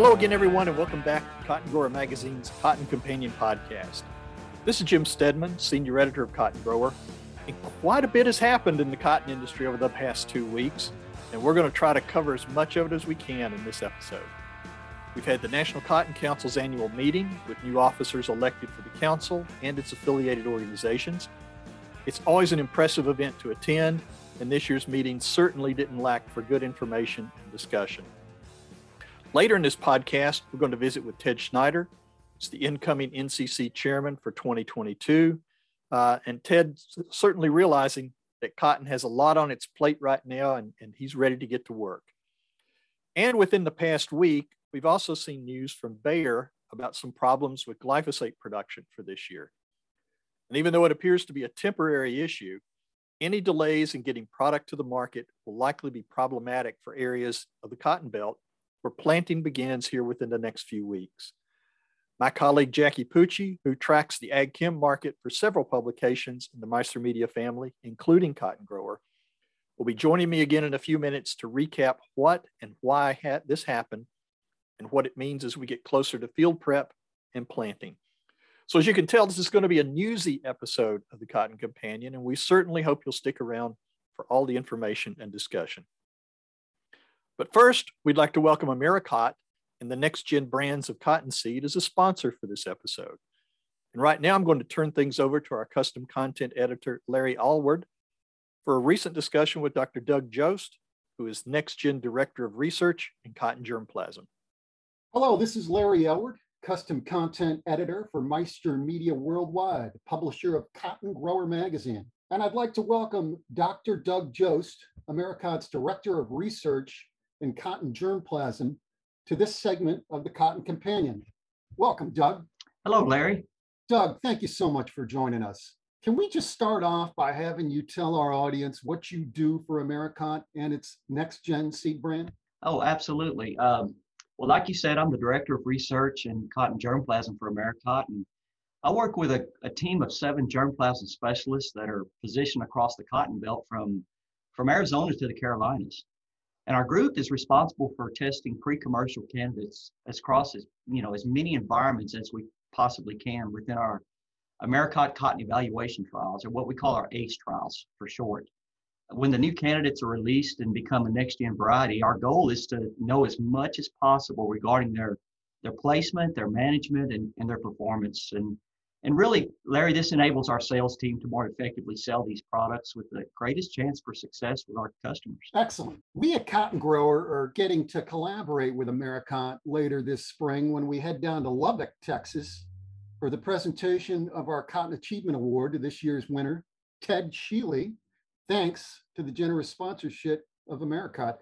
Hello again, everyone, and welcome back to Cotton Grower Magazine's Cotton Companion Podcast. This is Jim Stedman, Senior Editor of Cotton Grower, and quite a bit has happened in the cotton industry over the past two weeks, and we're going to try to cover as much of it as we can in this episode. We've had the National Cotton Council's annual meeting with new officers elected for the council and its affiliated organizations. It's always an impressive event to attend, and this year's meeting certainly didn't lack for good information and discussion. Later in this podcast, we're going to visit with Ted Schneider. He's the incoming NCC chairman for 2022. Uh, and Ted certainly realizing that cotton has a lot on its plate right now, and, and he's ready to get to work. And within the past week, we've also seen news from Bayer about some problems with glyphosate production for this year. And even though it appears to be a temporary issue, any delays in getting product to the market will likely be problematic for areas of the cotton belt where planting begins here within the next few weeks. My colleague Jackie Pucci, who tracks the ag chem market for several publications in the Meister Media family, including Cotton Grower, will be joining me again in a few minutes to recap what and why this happened and what it means as we get closer to field prep and planting. So, as you can tell, this is going to be a newsy episode of the Cotton Companion, and we certainly hope you'll stick around for all the information and discussion. But first, we'd like to welcome Americot and the Next Gen Brands of Cottonseed as a sponsor for this episode. And right now, I'm going to turn things over to our custom content editor, Larry Alward, for a recent discussion with Dr. Doug Jost, who is Next Gen Director of Research in Cotton Germplasm. Hello, this is Larry Alward, custom content editor for Meister Media Worldwide, publisher of Cotton Grower Magazine. And I'd like to welcome Dr. Doug Jost, Americot's Director of Research in cotton germplasm to this segment of the Cotton Companion. Welcome, Doug. Hello, Larry. Doug, thank you so much for joining us. Can we just start off by having you tell our audience what you do for Americot and its next gen seed brand? Oh, absolutely. Um, well, like you said, I'm the director of research in cotton germplasm for Americot, and I work with a, a team of seven germplasm specialists that are positioned across the cotton belt from from Arizona to the Carolinas. And our group is responsible for testing pre-commercial candidates across as, you know, as many environments as we possibly can within our Americot Cotton Evaluation Trials, or what we call our ACE trials for short. When the new candidates are released and become a next-gen variety, our goal is to know as much as possible regarding their their placement, their management, and, and their performance. And and really, Larry, this enables our sales team to more effectively sell these products with the greatest chance for success with our customers. Excellent. We at Cotton Grower are getting to collaborate with Americot later this spring when we head down to Lubbock, Texas, for the presentation of our Cotton Achievement Award to this year's winner, Ted Sheely, thanks to the generous sponsorship of Americot.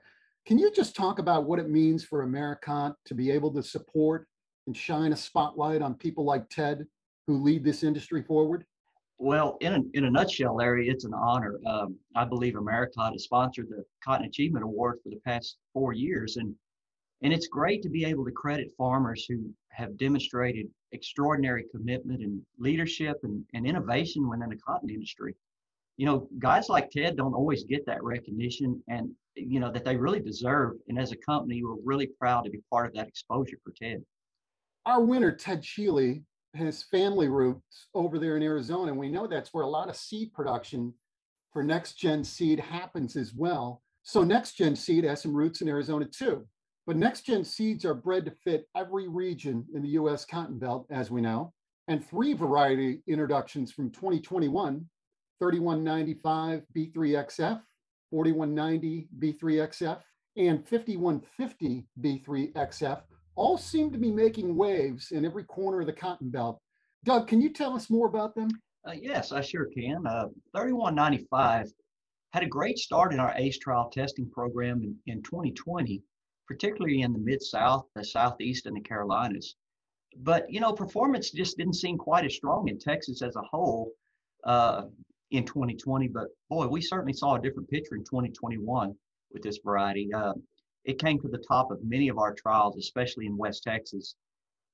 Can you just talk about what it means for Americot to be able to support and shine a spotlight on people like Ted who lead this industry forward? Well, in a, in a nutshell, Larry, it's an honor. Um, I believe Americot has sponsored the Cotton Achievement Award for the past four years, and and it's great to be able to credit farmers who have demonstrated extraordinary commitment and leadership and, and innovation within the cotton industry. You know, guys like Ted don't always get that recognition, and you know that they really deserve. And as a company, we're really proud to be part of that exposure for Ted. Our winner, Ted Sheely, his family roots over there in Arizona. And we know that's where a lot of seed production for next gen seed happens as well. So next gen seed has some roots in Arizona too. But next gen seeds are bred to fit every region in the US cotton belt, as we know. And three variety introductions from 2021 3195 B3XF, 4190 B3XF, and 5150 B3XF all seem to be making waves in every corner of the cotton belt. Doug, can you tell us more about them? Uh, yes, I sure can. Uh, 3195 had a great start in our ACE trial testing program in, in 2020, particularly in the Mid South, the Southeast, and the Carolinas. But, you know, performance just didn't seem quite as strong in Texas as a whole uh, in 2020. But boy, we certainly saw a different picture in 2021 with this variety. It came to the top of many of our trials, especially in West Texas.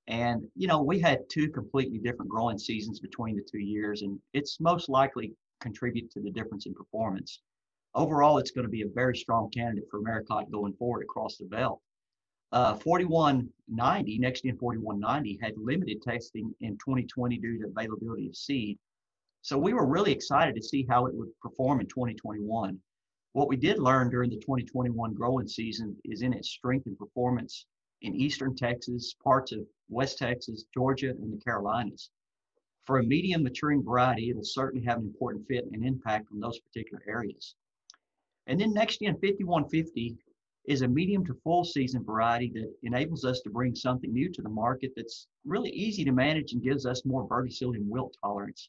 And, you know, we had two completely different growing seasons between the two years, and it's most likely contribute to the difference in performance. Overall, it's going to be a very strong candidate for Americot going forward across the belt. Uh, 4190, NextGen 4190 had limited testing in 2020 due to availability of seed. So we were really excited to see how it would perform in 2021. What we did learn during the 2021 growing season is in its strength and performance in eastern Texas, parts of West Texas, Georgia, and the Carolinas. For a medium maturing variety, it'll certainly have an important fit and impact on those particular areas. And then next NextGen 5150 is a medium to full season variety that enables us to bring something new to the market that's really easy to manage and gives us more verticillium wilt tolerance.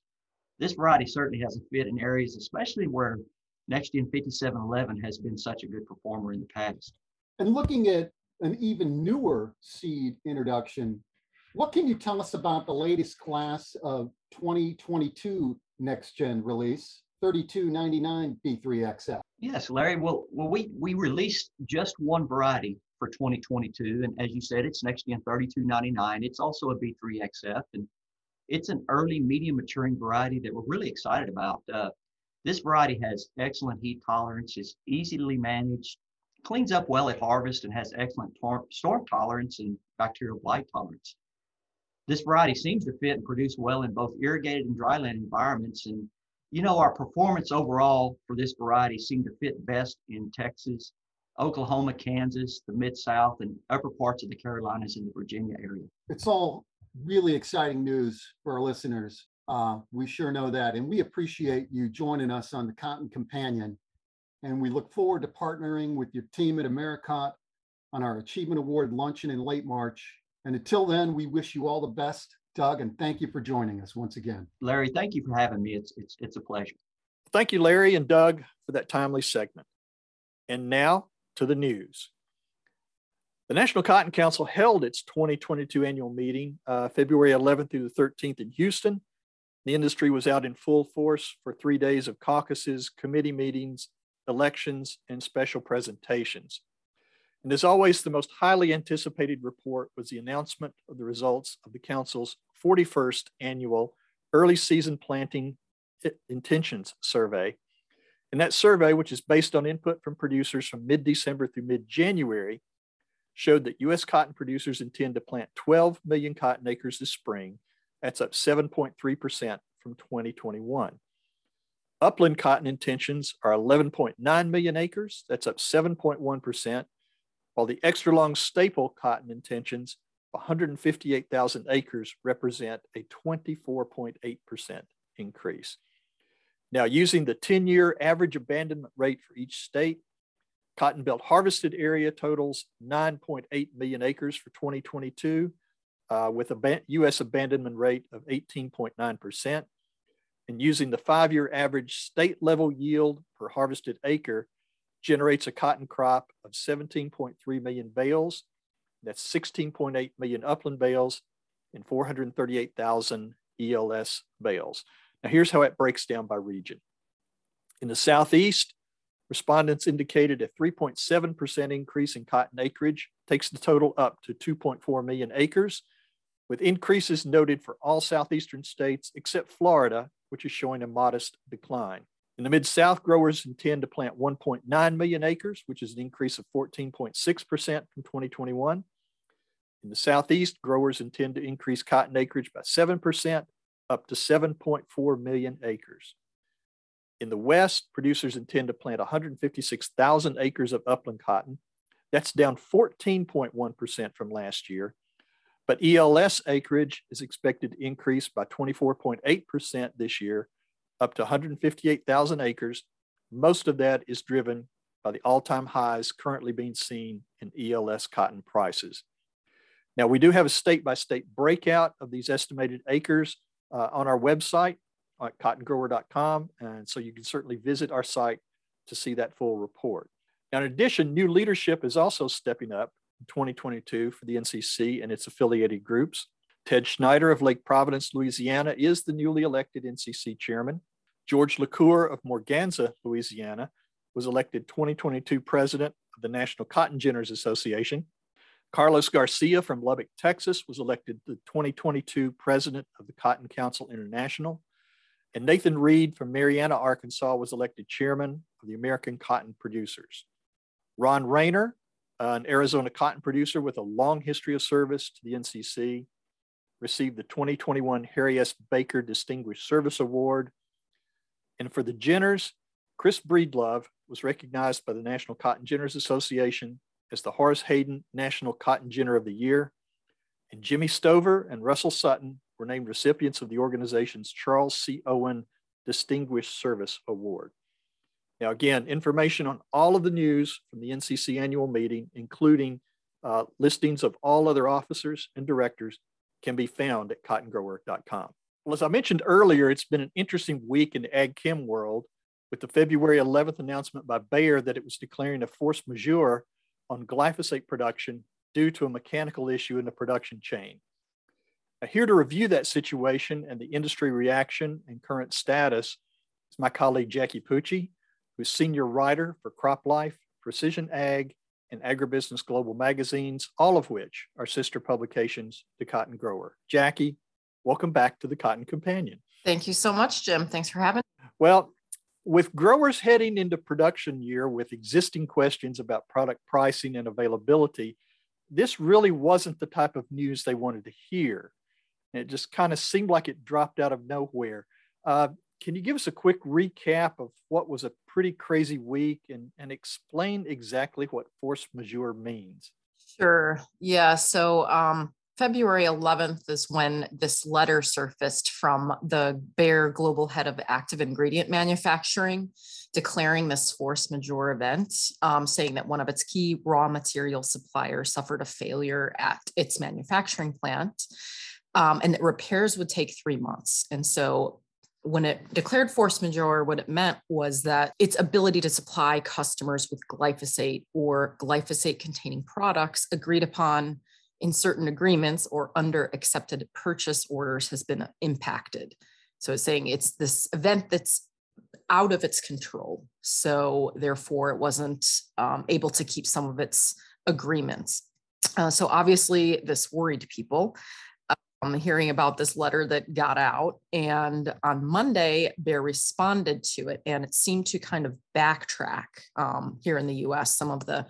This variety certainly has a fit in areas, especially where NextGen 5711 has been such a good performer in the past. And looking at an even newer seed introduction, what can you tell us about the latest class of 2022 next gen release, 3299 B3XF? Yes, Larry. Well, well, we we released just one variety for 2022, and as you said, it's next gen 3299. It's also a B3XF, and it's an early medium maturing variety that we're really excited about. Uh, this variety has excellent heat tolerance, is easily managed, cleans up well at harvest, and has excellent tor- storm tolerance and bacterial blight tolerance. This variety seems to fit and produce well in both irrigated and dryland environments. And, you know, our performance overall for this variety seemed to fit best in Texas, Oklahoma, Kansas, the Mid South, and upper parts of the Carolinas and the Virginia area. It's all really exciting news for our listeners. Uh, we sure know that. And we appreciate you joining us on the Cotton Companion. And we look forward to partnering with your team at AmeriCot on our Achievement Award luncheon in late March. And until then, we wish you all the best, Doug, and thank you for joining us once again. Larry, thank you for having me. It's, it's, it's a pleasure. Thank you, Larry and Doug, for that timely segment. And now to the news. The National Cotton Council held its 2022 annual meeting uh, February 11th through the 13th in Houston. The industry was out in full force for three days of caucuses, committee meetings, elections, and special presentations. And as always, the most highly anticipated report was the announcement of the results of the Council's 41st annual early season planting intentions survey. And that survey, which is based on input from producers from mid December through mid January, showed that US cotton producers intend to plant 12 million cotton acres this spring that's up 7.3% from 2021. Upland cotton intentions are 11.9 million acres. That's up 7.1%, while the extra long staple cotton intentions, 158,000 acres, represent a 24.8% increase. Now, using the 10 year average abandonment rate for each state, Cotton Belt harvested area totals 9.8 million acres for 2022 uh, with a US abandonment rate of 18.9%. And using the five year average state level yield per harvested acre generates a cotton crop of 17.3 million bales. That's 16.8 million upland bales and 438,000 ELS bales. Now, here's how it breaks down by region. In the Southeast, respondents indicated a 3.7% increase in cotton acreage takes the total up to 2.4 million acres with increases noted for all southeastern states except Florida, which is showing a modest decline. In the Mid South, growers intend to plant 1.9 million acres, which is an increase of 14.6% from 2021. In the Southeast, growers intend to increase cotton acreage by 7%, up to 7.4 million acres. In the West, producers intend to plant 156,000 acres of upland cotton. That's down 14.1% from last year but ELS acreage is expected to increase by 24.8% this year, up to 158,000 acres. Most of that is driven by the all time highs currently being seen in ELS cotton prices. Now, we do have a state by state breakout of these estimated acres uh, on our website at cottongrower.com. And so you can certainly visit our site to see that full report. Now, in addition, new leadership is also stepping up 2022 for the NCC and its affiliated groups. Ted Schneider of Lake Providence, Louisiana, is the newly elected NCC chairman. George LaCour of Morganza, Louisiana, was elected 2022 president of the National Cotton Ginners Association. Carlos Garcia from Lubbock, Texas, was elected the 2022 president of the Cotton Council International. And Nathan Reed from Marianna, Arkansas, was elected chairman of the American Cotton Producers. Ron Rayner Uh, an Arizona cotton producer with a long history of service to the NCC, received the 2021 Harry S. Baker Distinguished Service Award. And for the Ginners, Chris Breedlove was recognized by the National Cotton Ginners Association as the Horace Hayden National Cotton Ginner of the Year. And Jimmy Stover and Russell Sutton were named recipients of the organization's Charles C. Owen Distinguished Service Award. Now, again, information on all of the news from the NCC annual meeting, including uh, listings of all other officers and directors, can be found at cottongrower.com. Well, as I mentioned earlier, it's been an interesting week in the ag chem world with the February 11th announcement by Bayer that it was declaring a force majeure on glyphosate production due to a mechanical issue in the production chain. Now, here to review that situation and the industry reaction and current status is my colleague Jackie Pucci, who's senior writer for Crop Life, Precision Ag, and Agribusiness Global magazines, all of which are sister publications to Cotton Grower. Jackie, welcome back to the Cotton Companion. Thank you so much, Jim. Thanks for having me. Well, with growers heading into production year with existing questions about product pricing and availability, this really wasn't the type of news they wanted to hear. It just kind of seemed like it dropped out of nowhere. Uh, can you give us a quick recap of what was a pretty crazy week and, and explain exactly what force majeure means? Sure. Yeah. So um, February 11th is when this letter surfaced from the Bayer global head of active ingredient manufacturing declaring this force majeure event, um, saying that one of its key raw material suppliers suffered a failure at its manufacturing plant um, and that repairs would take three months. And so when it declared force majeure, what it meant was that its ability to supply customers with glyphosate or glyphosate containing products agreed upon in certain agreements or under accepted purchase orders has been impacted. So it's saying it's this event that's out of its control. So therefore, it wasn't um, able to keep some of its agreements. Uh, so obviously, this worried people um, hearing about this letter that got out. And on Monday, Bayer responded to it, and it seemed to kind of backtrack um, here in the US some of the,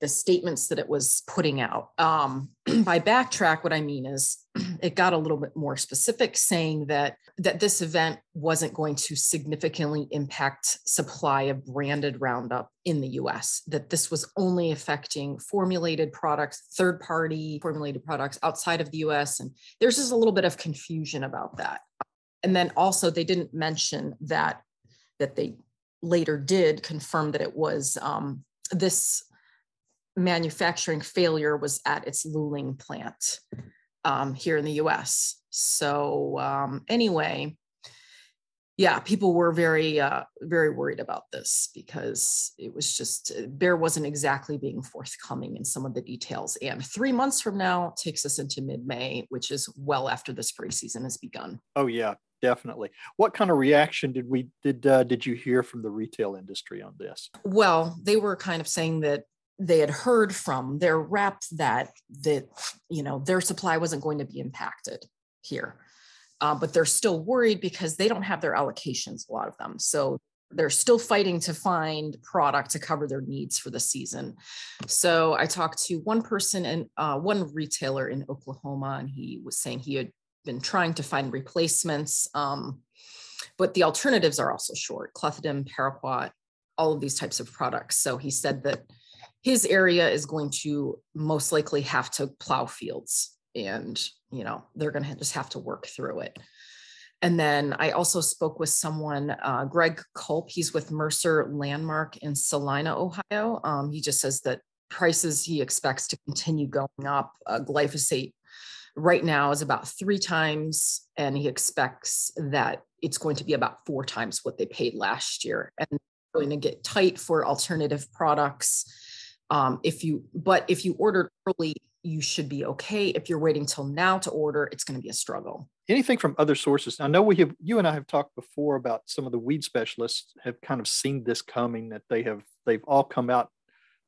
the statements that it was putting out. Um, by backtrack, what I mean is it got a little bit more specific, saying that that this event wasn't going to significantly impact supply of branded Roundup in the US, that this was only affecting formulated products, third party formulated products outside of the US. And there's just a little bit of confusion about that. And then also they didn't mention that that they later did confirm that it was um, this manufacturing failure was at its Luling plant um, here in the US. So, um, anyway, yeah, people were very, uh, very worried about this because it was just, Bayer wasn't exactly being forthcoming in some of the details. And three months from now takes us into mid May, which is well after the spring season has begun. Oh, yeah, definitely. What kind of reaction did we did uh, did you hear from the retail industry on this? Well, they were kind of saying that they had heard from their rep that that you know their supply wasn't going to be impacted here. Uh, but they're still worried because they don't have their allocations a lot of them. So they're still fighting to find product to cover their needs for the season. So i talked to one person and uh, one retailer in oklahoma and he was saying he had been trying to find replacements um, but the alternatives are also short clethodim paraquat all of these types of products. So he said that his area is going to most likely have to plow fields and you know they're going to just have to work through it. And then i also spoke with someone uh, greg culp. He's with mercer landmark in celina ohio. Um, he just says that prices he expects to continue going up. Uh, glyphosate right now is about three times and he expects that it's going to be about four times what they paid last year. And going to get tight for alternative products um, if you, but if you ordered early, you should be okay. If you're waiting till now to order, it's going to be a struggle. Anything from other sources? I know we have, you and I have talked before about some of the weed specialists have kind of seen this coming, that they have, they've all come out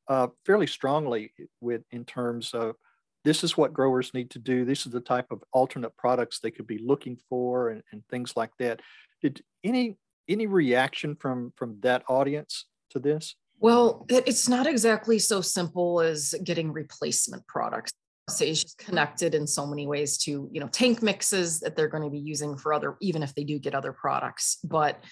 uh, fairly strongly with in terms of this is what growers need to do. This is the type of alternate products they could be looking for and, and things like that. Did any any reaction from from that audience to this? Well, it's not exactly so simple as getting replacement products. Sage is connected in so many ways to, you know, tank mixes that they're going to be using for other, even if they do get other products. But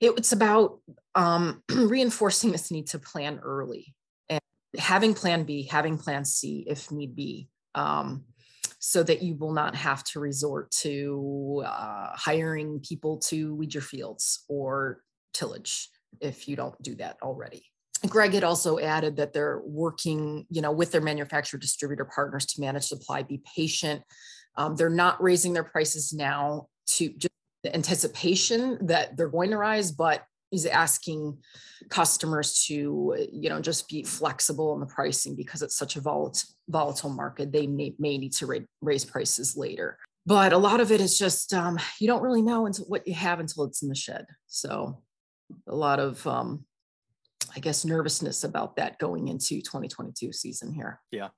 it, it's about um, reinforcing this need to plan early and having plan B, having plan C if need be. Um, so that you will not have to resort to uh, hiring people to weed your fields or tillage if you don't do that already. Greg had also added that they're working, you know, with their manufacturer distributor partners to manage supply, be patient. Um, they're not raising their prices now to just the anticipation that they're going to rise, but he's asking customers to, you know, just be flexible on the pricing because it's such a volatile, volatile market. They may, may need to ra- raise prices later. But a lot of it is just um, you don't really know until what you have until it's in the shed. So a lot of um, I guess, nervousness about that going into 2022 season here. Yeah,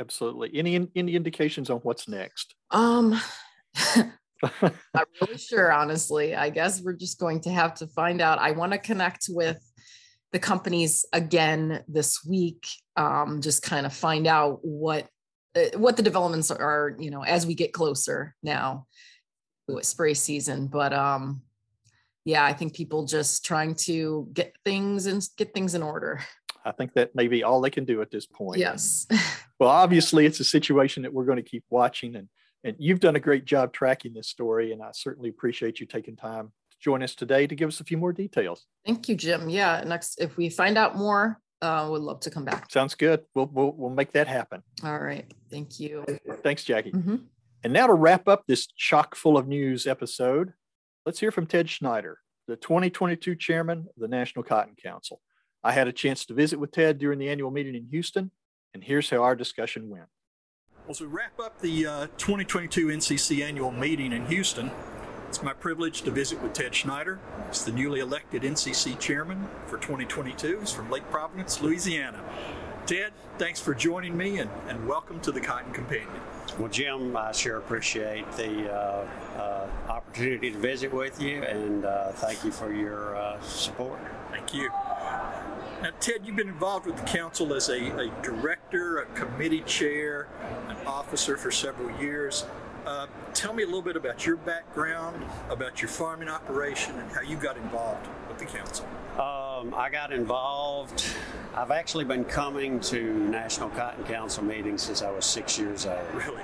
absolutely. Any any indications on what's next? Um, not really sure, honestly. I guess we're just going to have to find out. I want to connect with the companies again this week. Um, just kind of find out what uh, what the developments are. You know, as we get closer now to spray season, but um, yeah, I think people just trying to get things and get things in order. I think that may be all they can do at this point. Yes. well, obviously, it's a situation that we're going to keep watching, and and you've done a great job tracking this story, and I certainly appreciate you taking time to join us today to give us a few more details. Thank you, Jim. Yeah, next if we find out more, uh, would love to come back. Sounds good. We'll we'll, we'll make that happen. All right. Thank you. Thanks, Jackie. Mm-hmm. And now to wrap up this chock full of news episode, Let's hear from Ted Schneider, the 2022 chairman of the National Cotton Council. I had a chance to visit with Ted during the annual meeting in Houston, and here's how our discussion went. As we wrap up the uh, 2022 NCC annual meeting in Houston, it's my privilege to visit with Ted Schneider. He's the newly elected NCC chairman for 2022. He's from Lake Providence, Louisiana. Ted, thanks for joining me and, and welcome to the Cotton Companion. Well, Jim, I sure appreciate the uh, uh, opportunity to visit with you, and uh, thank you for your uh, support. Thank you. Now, Ted, you've been involved with the council as a, a director, a committee chair, an officer for several years. Uh, tell me a little bit about your background, about your farming operation, and how you got involved with the council. Um, I got involved. I've actually been coming to National Cotton Council meetings since I was six years old. Really?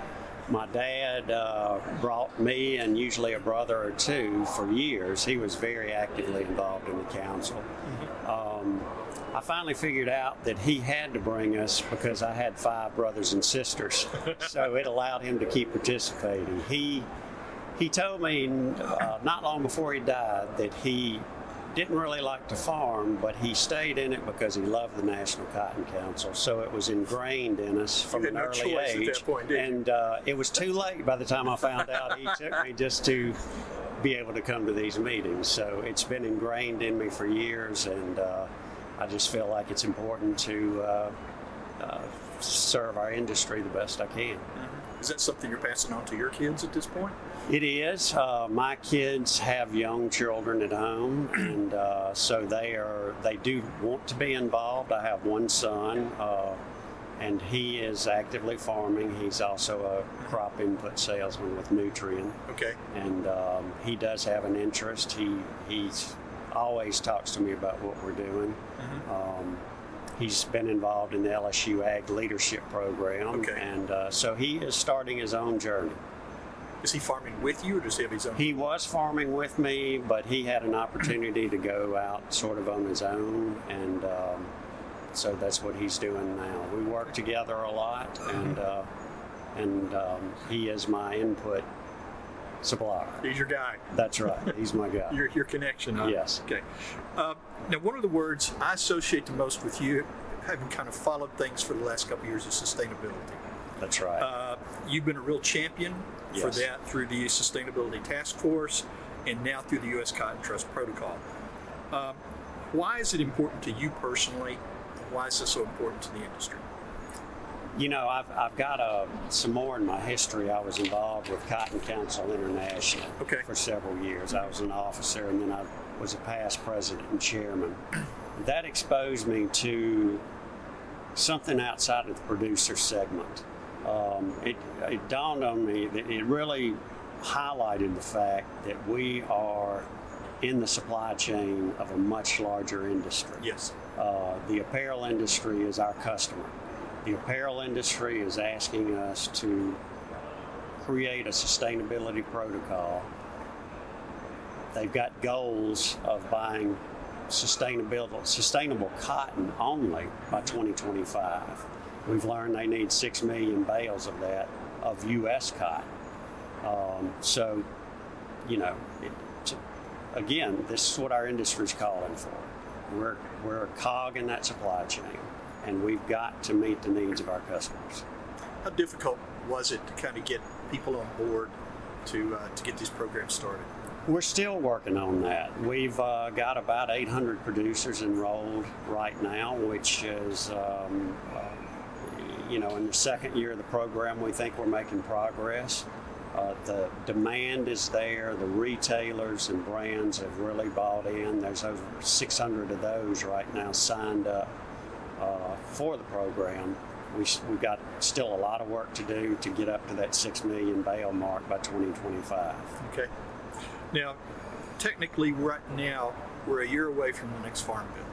My dad uh, brought me and usually a brother or two for years. He was very actively involved in the council. Mm-hmm. Um, I finally figured out that he had to bring us because I had five brothers and sisters, so it allowed him to keep participating. He he told me uh, not long before he died that he didn't really like to farm, but he stayed in it because he loved the National Cotton Council. So it was ingrained in us from an no early age. Point, and uh, it was too late by the time I found out. He took me just to be able to come to these meetings. So it's been ingrained in me for years, and uh, I just feel like it's important to uh, uh serve our industry the best I can. Mm-hmm. Is that something you're passing on to your kids at this point? It is. Uh, my kids have young children at home, and uh, so they are. They do want to be involved. I have one son, uh, and he is actively farming. He's also a crop input salesman with Nutrien. Okay. And um, he does have an interest. He he's always talks to me about what we're doing. Mm-hmm. Um, he's been involved in the LSU Ag Leadership Program, okay. and uh, so he is starting his own journey. Is he farming with you, or does he have his own? He was farming with me, but he had an opportunity to go out sort of on his own, and um, so that's what he's doing now. We work together a lot, and uh, and um, he is my input supplier. He's your guy. That's right. He's my guy. your your connection. Huh? Yes. Okay. Uh, now, one of the words I associate the most with you, having kind of followed things for the last couple of years, is sustainability. That's right. Uh, you've been a real champion yes. for that through the Sustainability Task Force and now through the U.S. Cotton Trust Protocol. Um, why is it important to you personally? Why is this so important to the industry? You know, I've, I've got uh, some more in my history. I was involved with Cotton Council International okay. for several years. I was an officer and then I was a past president and chairman. that exposed me to something outside of the producer segment. Um, it, it dawned on me that it really highlighted the fact that we are in the supply chain of a much larger industry. Yes. Uh, the apparel industry is our customer. The apparel industry is asking us to create a sustainability protocol. They've got goals of buying sustainable, sustainable cotton only by 2025. We've learned they need 6 million bales of that, of U.S. cotton. Um, so, you know, it, again, this is what our industry's calling for. We're, we're a cog in that supply chain, and we've got to meet the needs of our customers. How difficult was it to kind of get people on board to uh, to get these programs started? We're still working on that. We've uh, got about 800 producers enrolled right now, which is, um, uh, you know, in the second year of the program, we think we're making progress. Uh, the demand is there. The retailers and brands have really bought in. There's over 600 of those right now signed up uh, for the program. We, we've got still a lot of work to do to get up to that 6 million bale mark by 2025. Okay. Now, technically, right now, we're a year away from the next farm bill.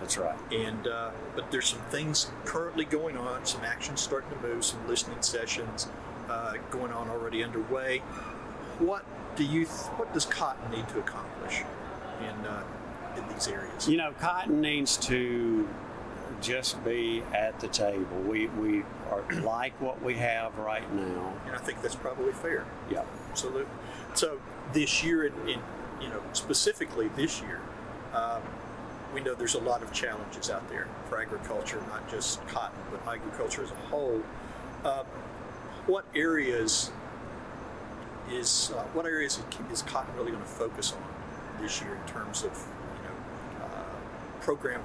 That's right. And uh, but there's some things currently going on, some actions starting to move, some listening sessions uh, going on already underway. What do you? What does Cotton need to accomplish in uh, in these areas? You know, Cotton needs to just be at the table. We we are like what we have right now. And I think that's probably fair. Yeah. Absolutely. So this year, in, in you know specifically this year, um, we know there's a lot of challenges out there for agriculture, not just cotton, but agriculture as a whole. Um, what areas is uh, what areas is cotton really going to focus on this year in terms of you know uh, program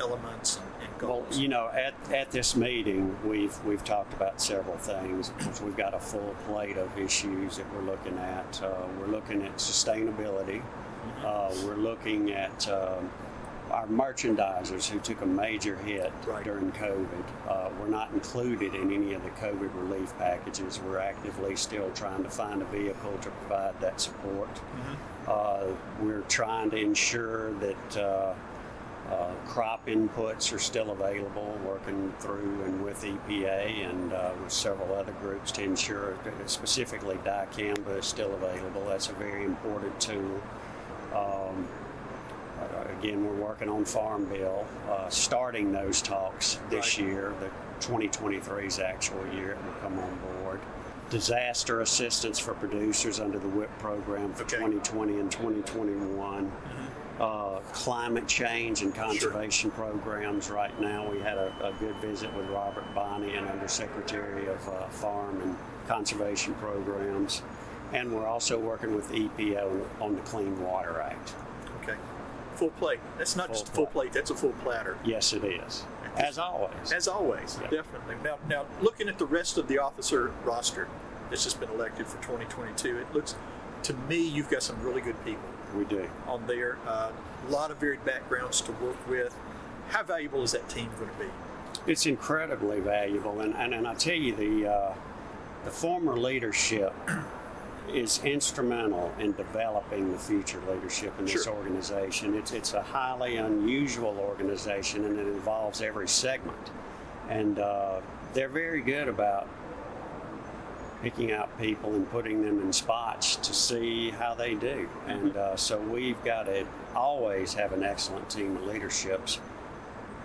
elements and, and Well, goals? you know, at, at this meeting, we've we've talked about several things. We've got a full plate of issues that we're looking at. Uh, we're looking at sustainability. Uh, we're looking at um, our merchandisers who took a major hit Right. during COVID. Uh, we're not included in any of the COVID relief packages. We're actively still trying to find a vehicle to provide that support. Uh, we're trying to ensure that uh, uh, crop inputs are still available, working through and with EPA and uh, with several other groups to ensure that specifically dicamba is still available. That's a very important tool. Um, again, we're working on Farm Bill, uh, starting those talks this Right. year. The 2023's actual year it will come on board. Disaster assistance for producers under the WHIP program for Okay. 2020 and 2021. Uh, climate change and conservation programs. Right now, we had a, a good visit with Robert Bonnie, an Undersecretary of uh, Farm and Conservation Programs. And we're also working with EPA on, on the Clean Water Act. Okay, full plate. That's not Full just a full plate. plate. That's a full platter. Yes, it is. As always. As always, Yeah. definitely. Now, now looking at the rest of the officer roster that's just been elected for 2022, it looks to me you've got some really good people we do. on there. Uh, a lot of varied backgrounds to work with. How valuable is that team going to be? It's incredibly valuable, and, and, and I tell you, the uh, the former leadership is instrumental in developing the future leadership in this Sure. organization. It's it's a highly unusual organization, and it involves every segment, and uh, they're very good about picking out people and putting them in spots to see how they do. And uh, so we've got to always have an excellent team of leaderships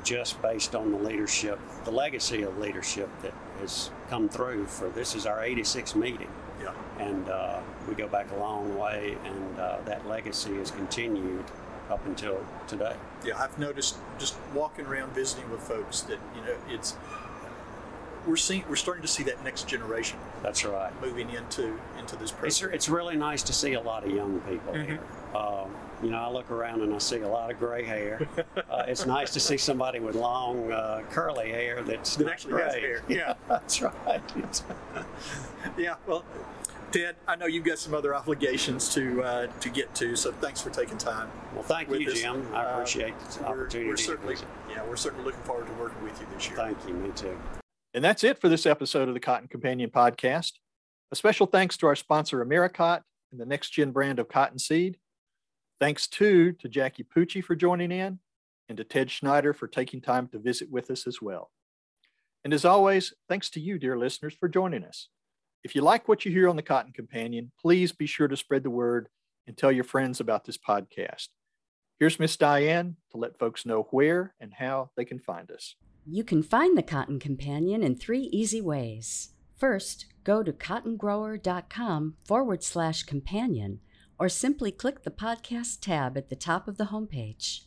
just based on the leadership, the legacy of leadership that has come through for this is our 86th meeting. Yeah. And uh, we go back a long way, and uh, that legacy has continued up until today. Yeah, I've noticed just walking around visiting with folks that you know it's we're seeing we're starting to see that next generation That's right. moving into into this program. It's, it's really nice to see a lot of young people Mhm. here. Um, you know, I look around and I see a lot of gray hair. uh, it's nice to see somebody with long, uh, curly hair that's That not actually has gray. hair, yeah. that's right. Yeah, well, Ted, I know you've got some other obligations to uh, to get to, so thanks for taking time. Well, thank you, us. Jim. I Uh, appreciate the we're, opportunity. we're certainly, yeah, we're certainly looking forward to working with you this year. Thank you. Me too. And that's it for this episode of the Cotton Companion podcast. A special thanks to our sponsor, Americot, and the next gen brand of cotton seed. Thanks too to Jackie Pucci for joining in and to Ted Schneider for taking time to visit with us as well. And as always, thanks to you, dear listeners, for joining us. If you like what you hear on the Cotton Companion, please be sure to spread the word and tell your friends about this podcast. Here's Miss Diane to let folks know where and how they can find us. You can find the Cotton Companion in three easy ways. First, go to cottongrower.com forward slash companion, or simply click the podcast tab at the top of the homepage.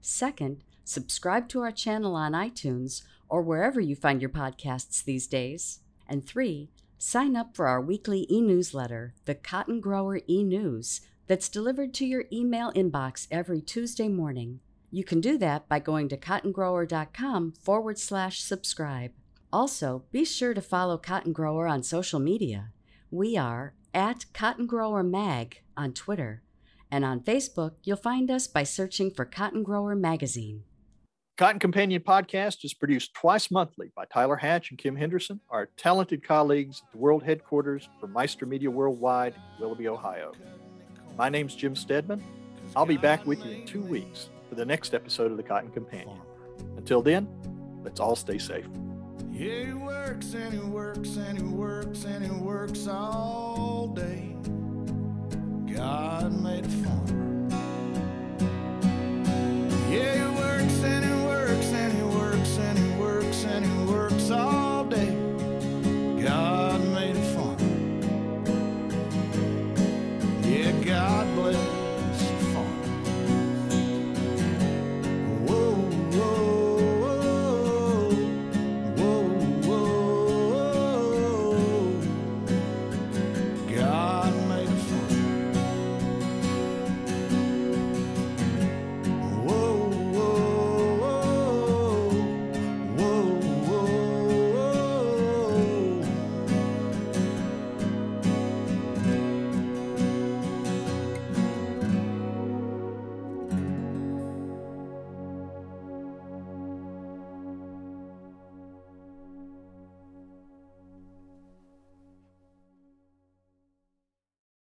Second, subscribe to our channel on iTunes or wherever you find your podcasts these days. And three, sign up for our weekly e newsletter, the Cotton Grower e News, that's delivered to your email inbox every Tuesday morning. You can do that by going to cottongrower.com forward slash subscribe. Also, be sure to follow Cotton Grower on social media. We are at Cotton Grower Mag on Twitter, and on Facebook, you'll find us by searching for Cotton Grower Magazine. Cotton Companion podcast is produced twice monthly by Tyler Hatch and Kim Henderson, our talented colleagues at the world headquarters for Meister Media Worldwide, Willoughby, Ohio. My name's Jim Stedman. I'll be back with you in two weeks for the next episode of the Cotton Companion. Until then, let's all stay safe. Yeah, he works and he works and he works and he works all day. God made a farmer. Yeah, he works and he works.